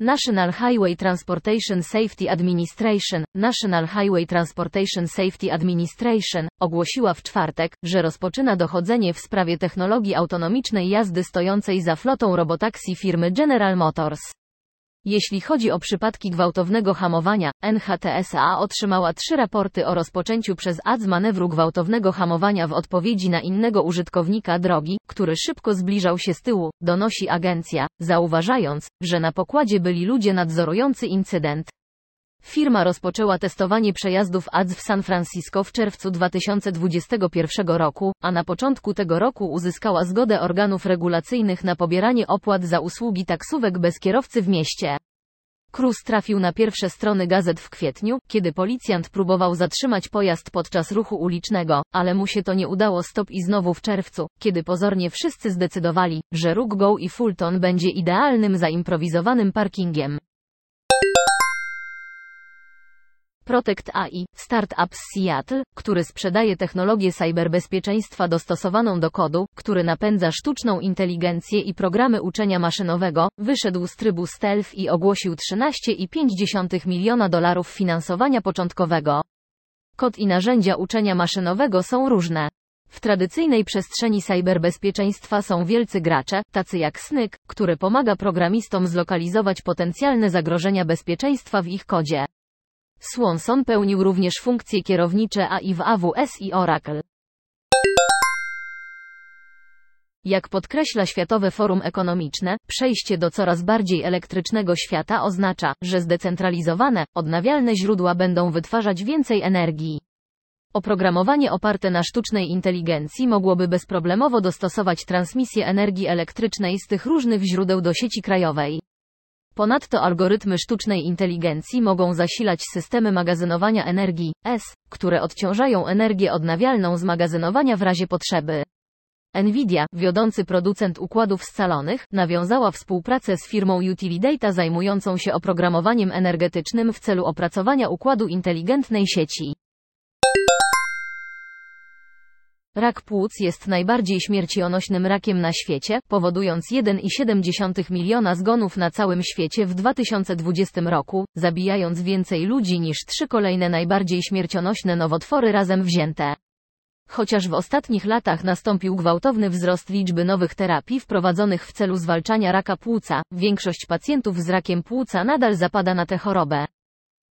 National Highway Transportation Safety Administration, National Highway Transportation Safety Administration, ogłosiła w czwartek, że rozpoczyna dochodzenie w sprawie technologii autonomicznej jazdy stojącej za flotą robotaksi firmy General Motors. Jeśli chodzi o przypadki gwałtownego hamowania, NHTSA otrzymała trzy raporty o rozpoczęciu przez ADS manewru gwałtownego hamowania w odpowiedzi na innego użytkownika drogi, który szybko zbliżał się z tyłu, donosi agencja, zauważając, że na pokładzie byli ludzie nadzorujący incydent. Firma rozpoczęła testowanie przejazdów ADS w San Francisco w czerwcu 2021 roku, a na początku tego roku uzyskała zgodę organów regulacyjnych na pobieranie opłat za usługi taksówek bez kierowcy w mieście. Cruz trafił na pierwsze strony gazet w kwietniu, kiedy policjant próbował zatrzymać pojazd podczas ruchu ulicznego, ale mu się to nie udało stop i znowu w czerwcu, kiedy pozornie wszyscy zdecydowali, że Rook Go i Fulton będzie idealnym zaimprowizowanym parkingiem. Protect AI, startup z Seattle, który sprzedaje technologię cyberbezpieczeństwa dostosowaną do kodu, który napędza sztuczną inteligencję i programy uczenia maszynowego, wyszedł z trybu stealth i ogłosił 13,5 miliona dolarów finansowania początkowego. Kod i narzędzia uczenia maszynowego są różne. W tradycyjnej przestrzeni cyberbezpieczeństwa są wielcy gracze, tacy jak Snyk, który pomaga programistom zlokalizować potencjalne zagrożenia bezpieczeństwa w ich kodzie. Swanson pełnił również funkcje kierownicze AI w AWS i Oracle. Jak podkreśla Światowe Forum Ekonomiczne, przejście do coraz bardziej elektrycznego świata oznacza, że zdecentralizowane, odnawialne źródła będą wytwarzać więcej energii. Oprogramowanie oparte na sztucznej inteligencji mogłoby bezproblemowo dostosować transmisję energii elektrycznej z tych różnych źródeł do sieci krajowej. Ponadto algorytmy sztucznej inteligencji mogą zasilać systemy magazynowania energii, S, które odciążają energię odnawialną z magazynowania w razie potrzeby. Nvidia, wiodący producent układów scalonych, nawiązała współpracę z firmą Utilidata zajmującą się oprogramowaniem energetycznym w celu opracowania układu inteligentnej sieci. Rak płuc jest najbardziej śmiercionośnym rakiem na świecie, powodując 1,7 miliona zgonów na całym świecie w 2020 roku, zabijając więcej ludzi niż trzy kolejne najbardziej śmiercionośne nowotwory razem wzięte. Chociaż w ostatnich latach nastąpił gwałtowny wzrost liczby nowych terapii wprowadzonych w celu zwalczania raka płuca, większość pacjentów z rakiem płuca nadal zapada na tę chorobę.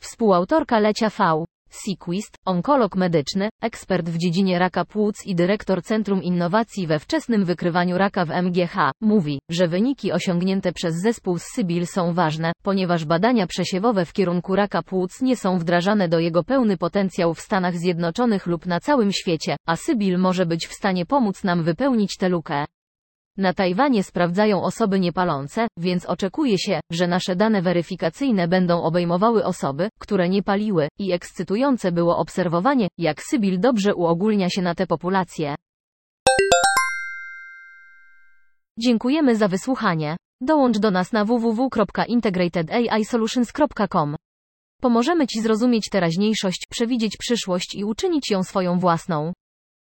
Współautorka Lecia V. Sequist, onkolog medyczny, ekspert w dziedzinie raka płuc i dyrektor Centrum Innowacji we wczesnym wykrywaniu raka w MGH, mówi, że wyniki osiągnięte przez zespół z Sybil są ważne, ponieważ badania przesiewowe w kierunku raka płuc nie są wdrażane do jego pełny potencjał w Stanach Zjednoczonych lub na całym świecie, a Sybil może być w stanie pomóc nam wypełnić tę lukę. Na Tajwanie sprawdzają osoby niepalące, więc oczekuje się, że nasze dane weryfikacyjne będą obejmowały osoby, które nie paliły, i ekscytujące było obserwowanie, jak Sybil dobrze uogólnia się na tę populację. Dziękujemy za wysłuchanie. Dołącz do nas na www.integratedAIsolutions.com. Pomożemy Ci zrozumieć teraźniejszość, przewidzieć przyszłość i uczynić ją swoją własną.